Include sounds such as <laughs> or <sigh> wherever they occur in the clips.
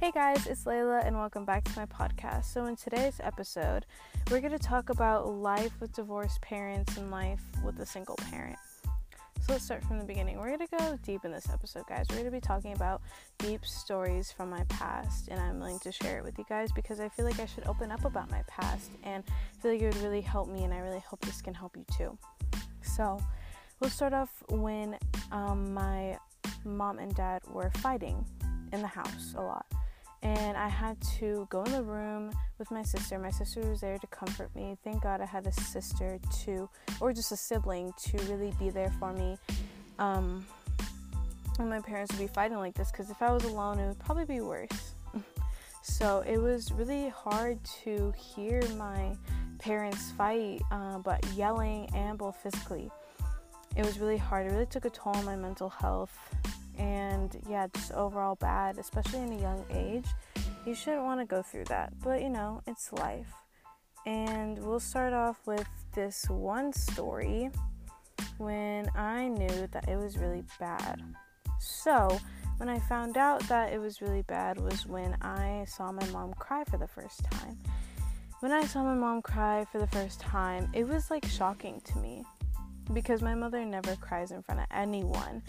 Hey guys, it's Layla, and welcome back to my podcast. So, in today's episode, we're going to talk about life with divorced parents and life with a single parent. So, let's start from the beginning. We're going to go deep in this episode, guys. We're going to be talking about deep stories from my past, and I'm willing to share it with you guys because I feel like I should open up about my past, and I feel like it would really help me, and I really hope this can help you too. So, we'll start off when um, my mom and dad were fighting in the house a lot and I had to go in the room with my sister. My sister was there to comfort me. Thank God I had a sister to, or just a sibling to really be there for me. Um, when my parents would be fighting like this, because if I was alone, it would probably be worse. <laughs> so it was really hard to hear my parents fight, uh, but yelling and both physically. It was really hard. It really took a toll on my mental health and yeah, just overall bad, especially in a young age. You shouldn't want to go through that, but you know, it's life. And we'll start off with this one story when I knew that it was really bad. So, when I found out that it was really bad was when I saw my mom cry for the first time. When I saw my mom cry for the first time, it was like shocking to me because my mother never cries in front of anyone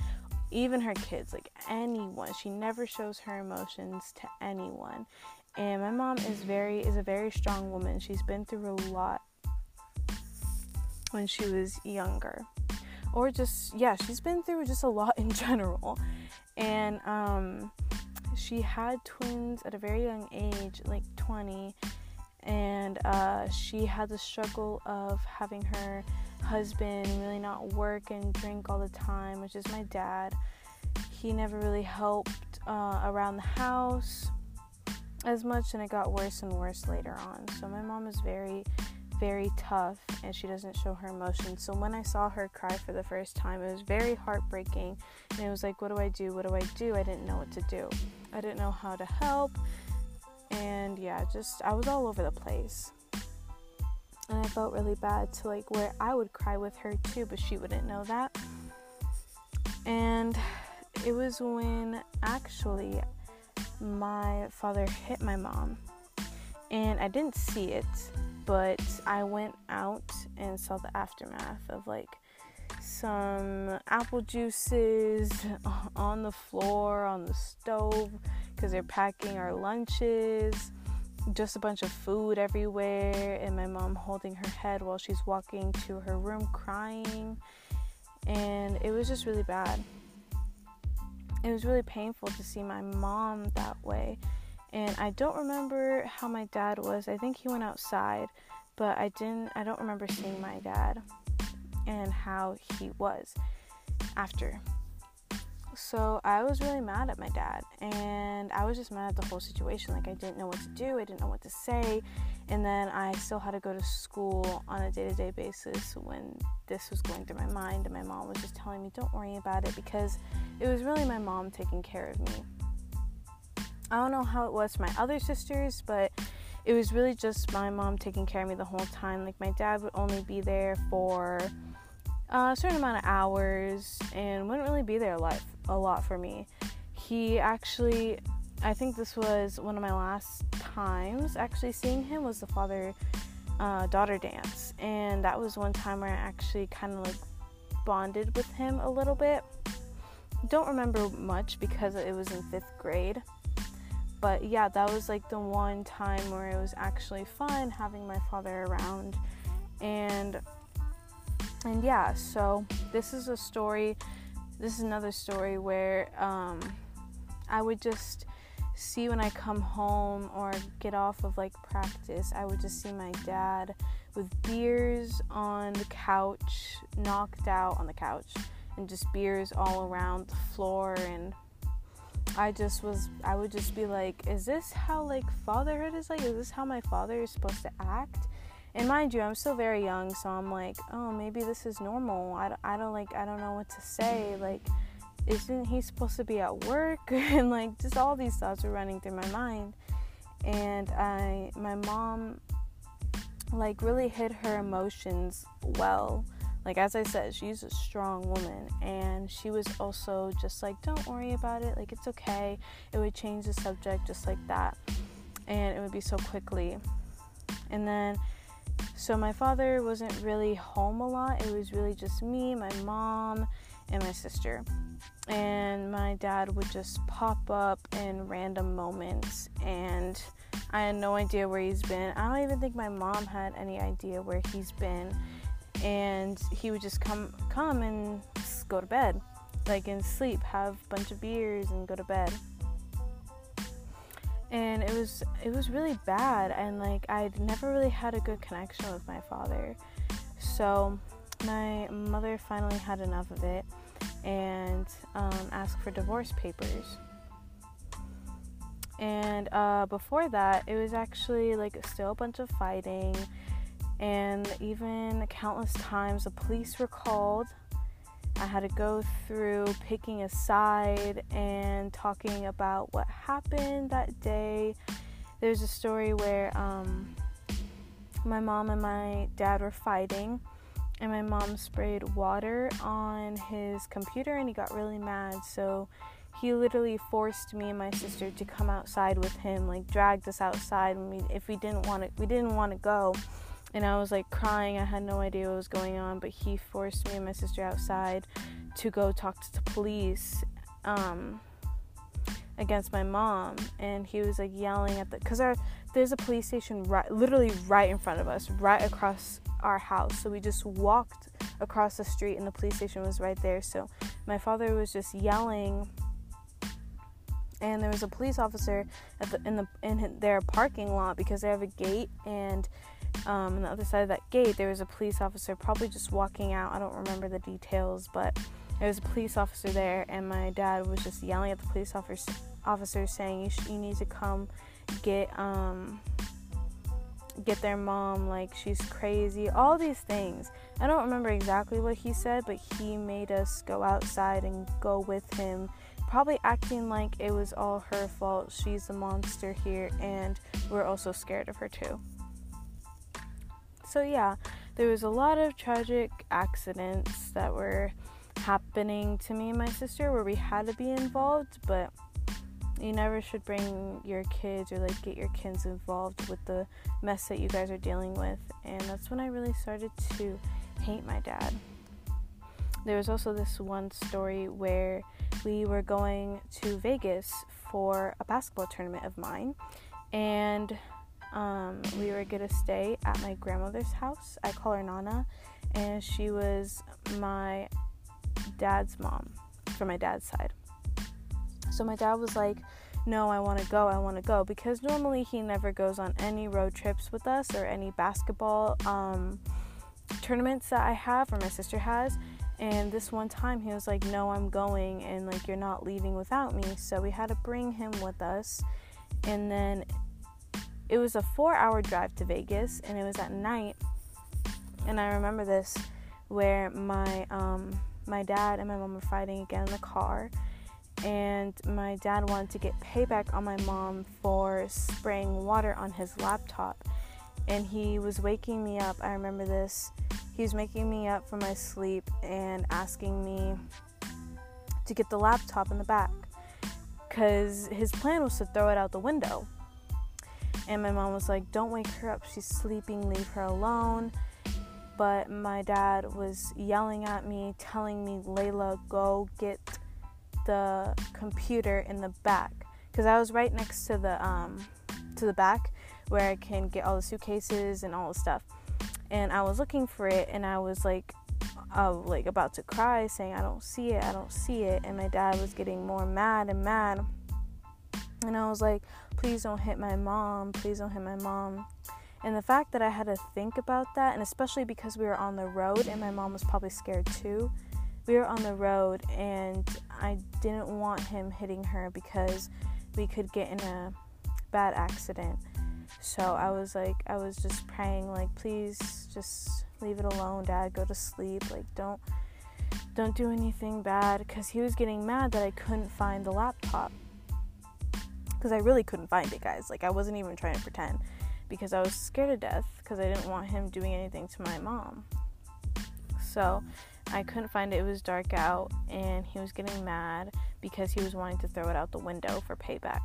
even her kids, like anyone. She never shows her emotions to anyone. And my mom is very is a very strong woman. She's been through a lot when she was younger. Or just yeah, she's been through just a lot <laughs> in general. And um she had twins at a very young age, like 20, and uh, she had the struggle of having her husband really not work and drink all the time, which is my dad. He never really helped uh, around the house as much, and it got worse and worse later on. So, my mom is very, very tough and she doesn't show her emotions. So, when I saw her cry for the first time, it was very heartbreaking. And it was like, what do I do? What do I do? I didn't know what to do. I didn't know how to help. And yeah, just I was all over the place and I felt really bad to like where I would cry with her too, but she wouldn't know that. And it was when actually my father hit my mom, and I didn't see it, but I went out and saw the aftermath of like some apple juices <laughs> on the floor, on the stove, because they're packing our lunches just a bunch of food everywhere, and my mom holding her head while she's walking to her room crying. And it was just really bad. It was really painful to see my mom that way. And I don't remember how my dad was. I think he went outside, but I didn't I don't remember seeing my dad and how he was after so I was really mad at my dad, and I was just mad at the whole situation. Like, I didn't know what to do, I didn't know what to say, and then I still had to go to school on a day to day basis when this was going through my mind, and my mom was just telling me, Don't worry about it, because it was really my mom taking care of me. I don't know how it was for my other sisters, but it was really just my mom taking care of me the whole time. Like, my dad would only be there for a certain amount of hours and wouldn't really be there a lot, a lot for me. He actually, I think this was one of my last times actually seeing him was the father uh, daughter dance, and that was one time where I actually kind of like bonded with him a little bit. Don't remember much because it was in fifth grade, but yeah, that was like the one time where it was actually fun having my father around, and and yeah, so this is a story. This is another story where um, I would just see when I come home or get off of like practice, I would just see my dad with beers on the couch, knocked out on the couch, and just beers all around the floor. And I just was, I would just be like, is this how like fatherhood is like? Is this how my father is supposed to act? And mind you i'm still very young so i'm like oh maybe this is normal. I, I don't like i don't know what to say. Like isn't he supposed to be at work? <laughs> And like just all these thoughts were running through my mind. And i my mom like really hid her emotions well. Like, as I said, she's a strong woman, and she was also just like, Don't worry about it, like, it's okay. It would change the subject just like that, and it would be so quickly. And then, so my father wasn't really home a lot, it was really just me, my mom, and my sister. And my dad would just pop up in random moments, and I had no idea where he's been. I don't even think my mom had any idea where he's been. And he would just come come and go to bed, like and sleep, have a bunch of beers and go to bed. And it was it was really bad and like I'd never really had a good connection with my father. So my mother finally had enough of it and um, asked for divorce papers. And uh, before that, it was actually like still a bunch of fighting, and even countless times the police were called. I had to go through picking a side and talking about what happened that day. There's a story where um, my mom and my dad were fighting, and my mom sprayed water on his computer, and he got really mad. So he literally forced me and my sister to come outside with him like dragged us outside and we, if we didn't want to we didn't want to go and i was like crying. I had no idea what was going on but he forced me and my sister outside to go talk to the police um, against my mom. And he was like yelling at the because our there's a police station right literally right in front of us right across our house. So we just walked across the street and the police station was right there. So my father was just yelling. And there was a police officer the, in the in their parking lot because they have a gate and um, on the other side of that gate there was a police officer probably just walking out i don't remember the details but there was a police officer there and my dad was just yelling at the police officer saying you, sh- you need to come get um get their mom like she's crazy all these things i don't remember exactly what he said but he made us go outside and go with him probably acting like it was all her fault. She's the monster here, and we're also scared of her too. So, yeah, there was a lot of tragic accidents that were happening to me and my sister where we had to be involved, but you never should bring your kids or like get your kids involved with the mess that you guys are dealing with. And that's when I really started to hate my dad. There was also this one story where we were going to Vegas for a basketball tournament of mine, and um, we were gonna stay at my grandmother's house. I call her Nana, and she was my dad's mom from my dad's side. So my dad was like, No, I wanna go, I wanna go, because normally he never goes on any road trips with us or any basketball um, tournaments that I have or my sister has. And this one time he was like, No, I'm going, and like, you're not leaving without me. So we had to bring him with us. And then it was a four hour drive to Vegas, and it was at night. And I remember this where my, um, my dad and my mom were fighting again in the car. And my dad wanted to get payback on my mom for spraying water on his laptop. And he was waking me up. I remember this he was making me up from my sleep and asking me to get the laptop in the back because his plan was to throw it out the window. And my mom was like, Don't wake her up, she's sleeping, leave her alone. But my dad was yelling at me, telling me, Layla, go get the computer in the back. Because I was right next to the um, to the back where I can get all the suitcases and all the stuff. And I was looking for it and I was like uh, like about to cry saying I don't see it. I don't see it. And my dad was getting more mad and mad and I was like please don't hit my mom please don't hit my mom and the fact that I had to think about that and especially because we were on the road and my mom was probably scared too we were on the road and I didn't want him hitting her because we could get in a bad accident so I was like, I was just praying, like, please just leave it alone, dad, go to sleep. Like, don't, don't do anything bad. Because he was getting mad that I couldn't find the laptop. Because I really couldn't find it, guys. Like, I wasn't even trying to pretend. Because I was scared to death. Because I didn't want him doing anything to my mom. So I couldn't find it. It was dark out, and he was getting mad because he was wanting to throw it out the window for payback.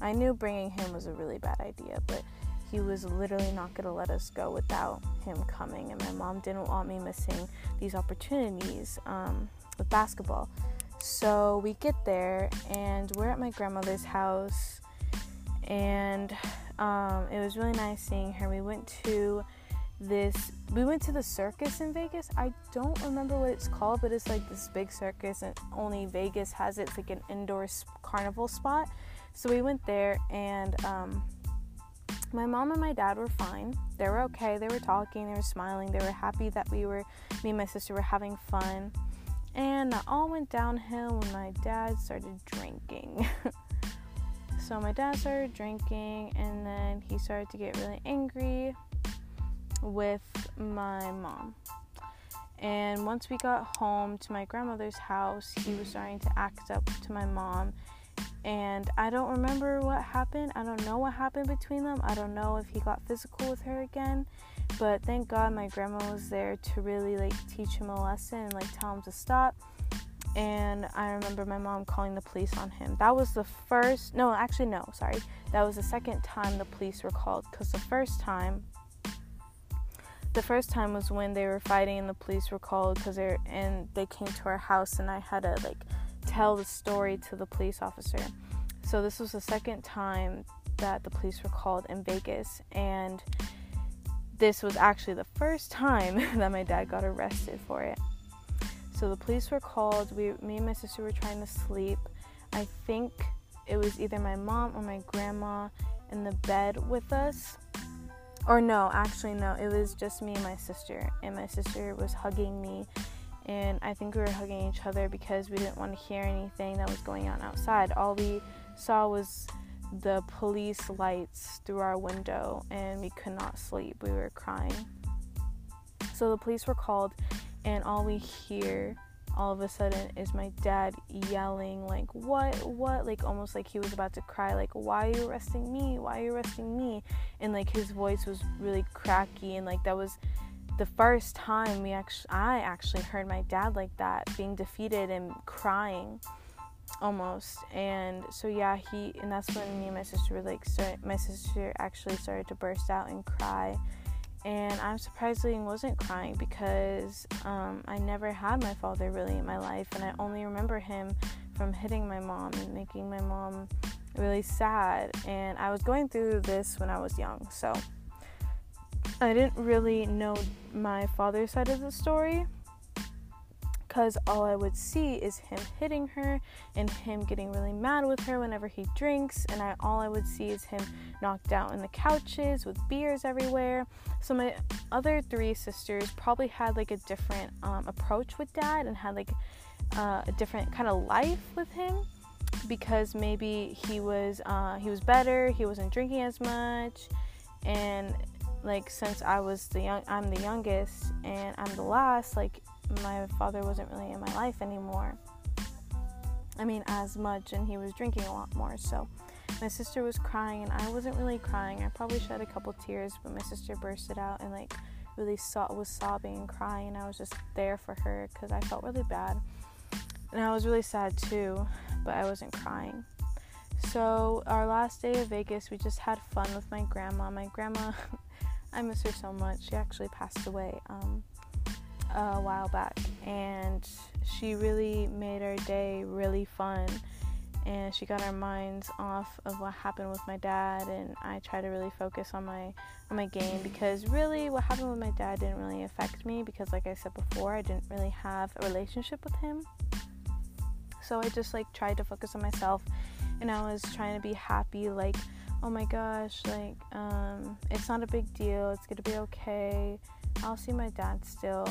I knew bringing him was a really bad idea, but he was literally not going to let us go without him coming. And my mom didn't want me missing these opportunities um, with basketball. So we get there, and we're at my grandmother's house, and um, it was really nice seeing her. We went to this we went to the circus in Vegas. I don't remember what it's called, but it's like this big circus and only Vegas has it. It's like an indoor carnival spot. So we went there and um, my mom and my dad were fine. They were okay. They were talking, they were smiling, they were happy that we were me and my sister were having fun. And that all went downhill when my dad started drinking. <laughs> so my dad started drinking and then he started to get really angry with my mom. And once we got home to my grandmother's house, he was starting to act up to my mom. And I don't remember what happened. I don't know what happened between them. I don't know if he got physical with her again. But thank God my grandma was there to really like teach him a lesson and like tell him to stop. And I remember my mom calling the police on him. That was the first, no, actually, no, sorry. That was the second time the police were called because the first time the first time was when they were fighting and the police were called because they're and they came to our house and I had to like tell the story to the police officer. So this was the second time that the police were called in Vegas and this was actually the first time <laughs> that my dad got arrested for it. So the police were called. We me and my sister were trying to sleep. I think it was either my mom or my grandma in the bed with us or no, actually no, it was just me and my sister, and my sister was hugging me, and I think we were hugging each other because we didn't want to hear anything that was going on outside. All we saw was the police lights through our window, and we could not sleep. We were crying. So the police were called, and all we hear all of a sudden is my dad yelling like what what like almost like he was about to cry like why are you arresting me why are you arresting me and like his voice was really cracky and like that was the first time we actually I actually heard my dad like that being defeated and crying almost. And so yeah he and that's when me and my sister were like start, my sister actually started to burst out and cry. And I'm surprisingly wasn't crying because um, I never had my father really in my life, and I only remember him from hitting my mom and making my mom really sad. And I was going through this when I was young, so I didn't really know my father's side of the story because all I would see is him hitting her and him getting really mad with her whenever he drinks, and I all I would see is him knocked out in the couches with beers everywhere. So my other three sisters probably had like a different um, approach with dad and had like uh, a different kind of life with him because maybe he was uh, he was better, he wasn't drinking as much, and like since I was the young I'm the youngest and I'm the last like my father wasn't really in my life anymore. I mean, as much, and he was drinking a lot more. So my sister was crying, and I wasn't really crying. I probably shed a couple tears, but my sister bursted out and like really saw, was sobbing and crying, and I was just there for her because I felt really bad, and I was really sad too, but I wasn't crying. So our last day of Vegas, we just had fun with my grandma. My grandma, <laughs> I miss her so much. She actually passed away. Um, a while back, and she really made our day really fun. And she got our minds off of what happened with my dad, and I try to really focus on my on my game because really what happened with my dad didn't really affect me because, like I said before, I didn't really have a relationship with him. So I just like tried to focus on myself, and I was trying to be happy, like oh my gosh, like, um, it's not a big deal. It's gonna be okay. I'll see my dad still.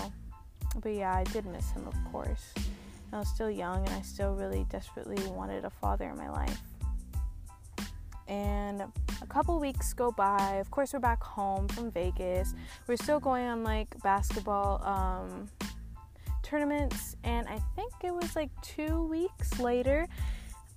But yeah, I did miss him, of course. I was still young and I still really desperately wanted a father in my life. And a couple weeks go by. Of course, we're back home from Vegas. We're still going on like basketball um, tournaments. And I think it was like two weeks later,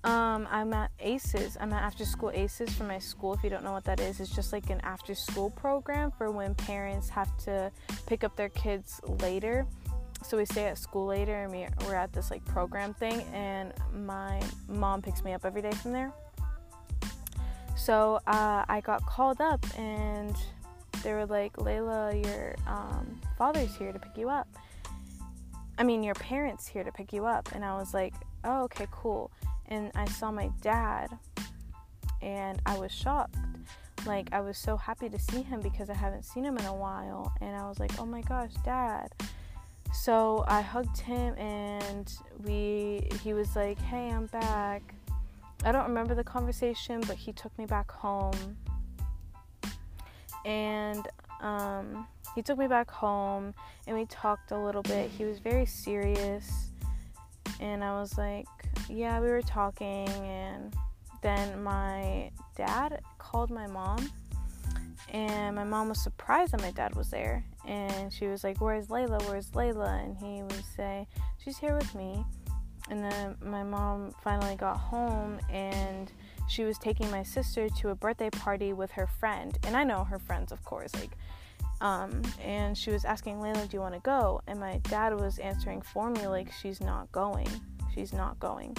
Um, I'm at ACES. I'm at After School ACES for my school. If you don't know what that is, it's just like an after school program for when parents have to pick up their kids later. So we stay at school later and we're at this like program thing, and my mom picks me up every day from there. So uh, I got called up and they were like, Layla, your um, father's here to pick you up. I mean, your parents here to pick you up. And I was like, oh, okay, cool and I saw my dad and I was shocked. Like I was so happy to see him because I haven't seen him in a while and I was like, "Oh my gosh, dad." So I hugged him and we he was like, "Hey, I'm back." I don't remember the conversation, but he took me back home. And um, he took me back home and we talked a little bit. He was very serious. And I was like, yeah, we were talking, and then my dad called my mom, and my mom was surprised that my dad was there. And she was like, Where's Layla? Where's Layla? And he would say, She's here with me. And then my mom finally got home and she was taking my sister to a birthday party with her friend. And I know her friends, of course. Like, um, and she was asking Layla, Do you want to go? And my dad was answering for me, like, She's not going she's not going.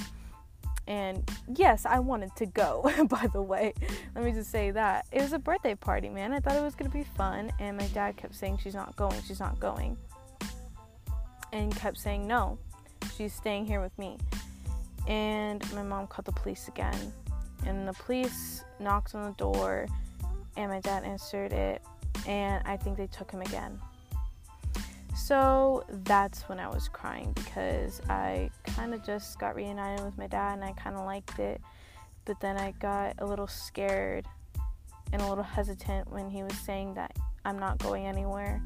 And yes, I wanted to go, <laughs> by the way. Let me just say that. It was a birthday party, man. I thought it was going to be fun. And my dad kept saying, She's not going, she's not going. And kept saying, No, she's staying here with me. And my mom called the police again. And the police knocked on the door, and my dad answered it. And I think they took him again. So that's when I was crying because I kind of just got reunited with my dad and I kind of liked it. But then I got a little scared and a little hesitant when he was saying that I'm not going anywhere.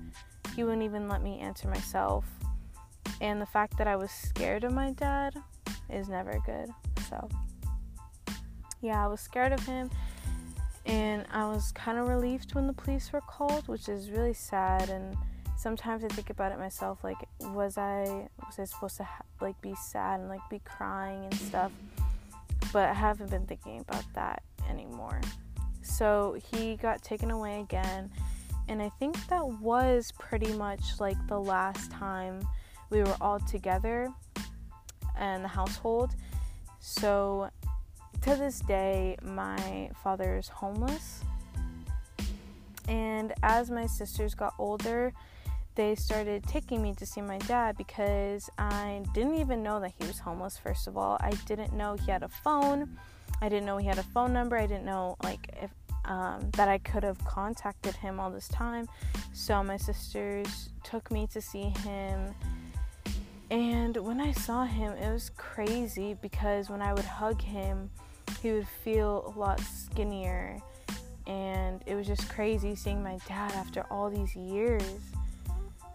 He wouldn't even let me answer myself. And the fact that I was scared of my dad is never good. So, yeah, I was scared of him. And I was kind of relieved when the police were called, which is really sad. And sometimes I think about it myself. Like, was I was I supposed to ha- like be sad and like be crying and stuff? But I haven't been thinking about that anymore. So he got taken away again, and I think that was pretty much like the last time we were all together and the household. So to this day, my father is homeless. And as my sisters got older, they started taking me to see my dad because I didn't even know that he was homeless, first of all. I didn't know he had a phone. I didn't know he had a phone number. I didn't know, like, if um, that I could have contacted him all this time. So my sisters took me to see him. And when I saw him, it was crazy because when I would hug him, he would feel a lot skinnier. And it was just crazy seeing my dad after all these years.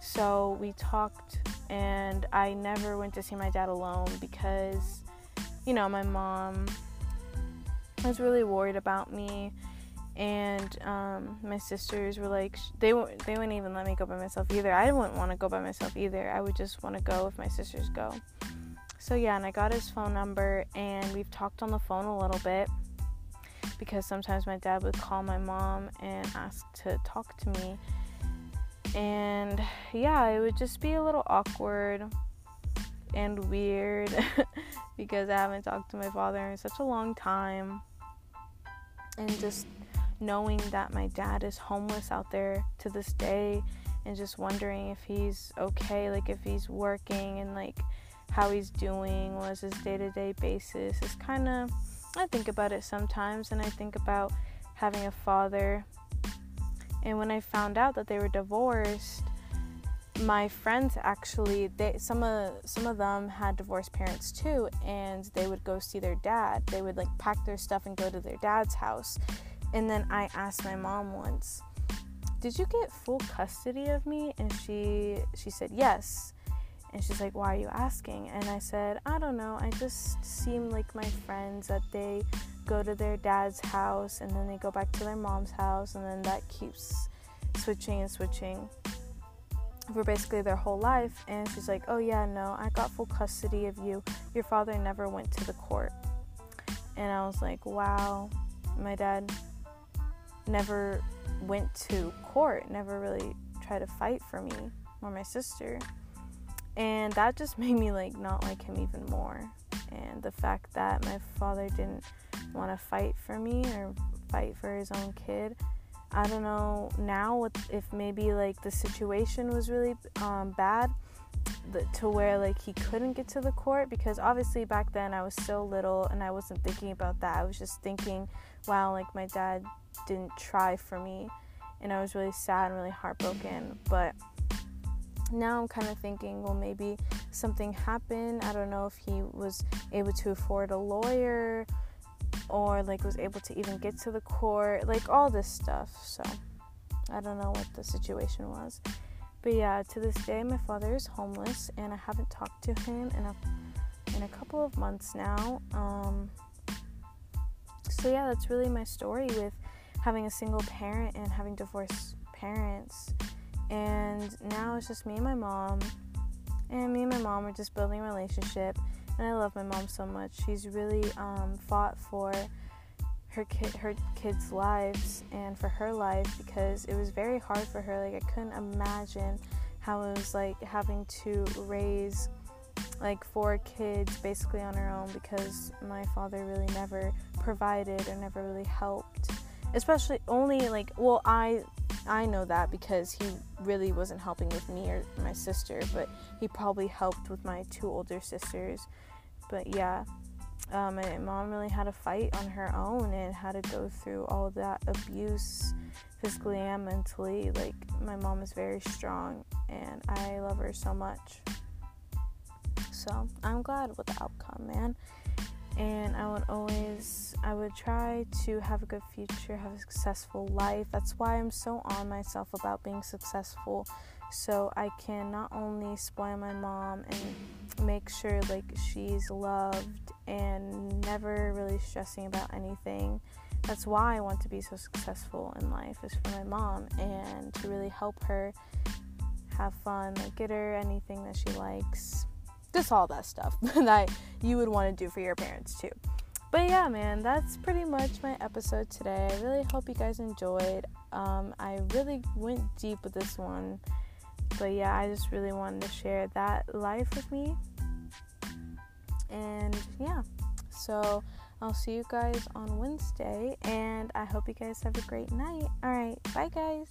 So we talked, and I never went to see my dad alone because, you know, my mom was really worried about me, and um, my sisters were like, they they wouldn't even let me go by myself either. I wouldn't want to go by myself either. I would just want to go if my sisters go. So yeah, and I got his phone number, and we've talked on the phone a little bit because sometimes my dad would call my mom and ask to talk to me and yeah, it would just be a little awkward and weird <laughs> because I haven't talked to my father in such a long time. And just knowing that my dad is homeless out there to this day and just wondering if he's okay, like if he's working and like how he's doing, was his day to day basis is kind of, I think about it sometimes and I think about having a father and when I found out that they were divorced, my friends actually they some of some of them had divorced parents too and they would go see their dad. They would like pack their stuff and go to their dad's house. And then I asked my mom once, "Did you get full custody of me?" And she she said, "Yes." And she's like, Why are you asking? And I said, I don't know. I just seem like my friends that they go to their dad's house and then they go back to their mom's house and then that keeps switching and switching for basically their whole life. And she's like, Oh, yeah, no, I got full custody of you. Your father never went to the court. And I was like, wow, my dad never went to court, never really tried to fight for me or my sister. And that just <laughs> made me like not like him even more. And the fact that my father didn't want to fight for me or fight for his own kid. I don't know now if maybe like the situation was really um, bad to where like he couldn't get to the court because obviously back then I was so little and I wasn't thinking about that. I was just thinking, wow, like my dad didn't try for me, and I was really sad and really heartbroken. But now I'm kind of thinking, well, maybe something happened. I don't know if he was able to afford a lawyer or like was able to even get to the court, like all this stuff. So I don't know what the situation was. But yeah, to this day, my father is homeless, and I haven't talked to him in a in a couple of months now. Um, so yeah, that's really my story with having a single parent and having divorced parents. And now it's just me and my mom, and me and my mom are just building a relationship. And I love my mom so much. She's really um, fought for her kid her kids' lives and for her life because it was very hard for her. Like I couldn't imagine how it was like having to raise like four kids basically on her own because my father really never provided or never really helped. Especially only like well I I know that because he really wasn't helping with me or my sister, but he probably helped with my two older sisters. But yeah, um, my mom really had to fight on her own and had to go through all that abuse physically and mentally. Like, my mom is very strong and I love her so much. So, I'm glad with the outcome, man. And I would always, I would try to have a good future, have a successful life. That's why I'm so on myself about being successful so I can not only spoil my mom and make sure like she's loved and never really stressing about anything. That's why I want to be so successful in life is for my mom and to really help her have fun, like get her anything that she likes. Just all that stuff <laughs> that you would want to do for your parents too. But yeah, man, that's pretty much my episode today. I really hope you guys enjoyed. Um, I really went deep with this one but yeah, I just really wanted to share that life with me. And yeah, so I'll see you guys on Wednesday, and I hope you guys have a great night. All right, bye, guys.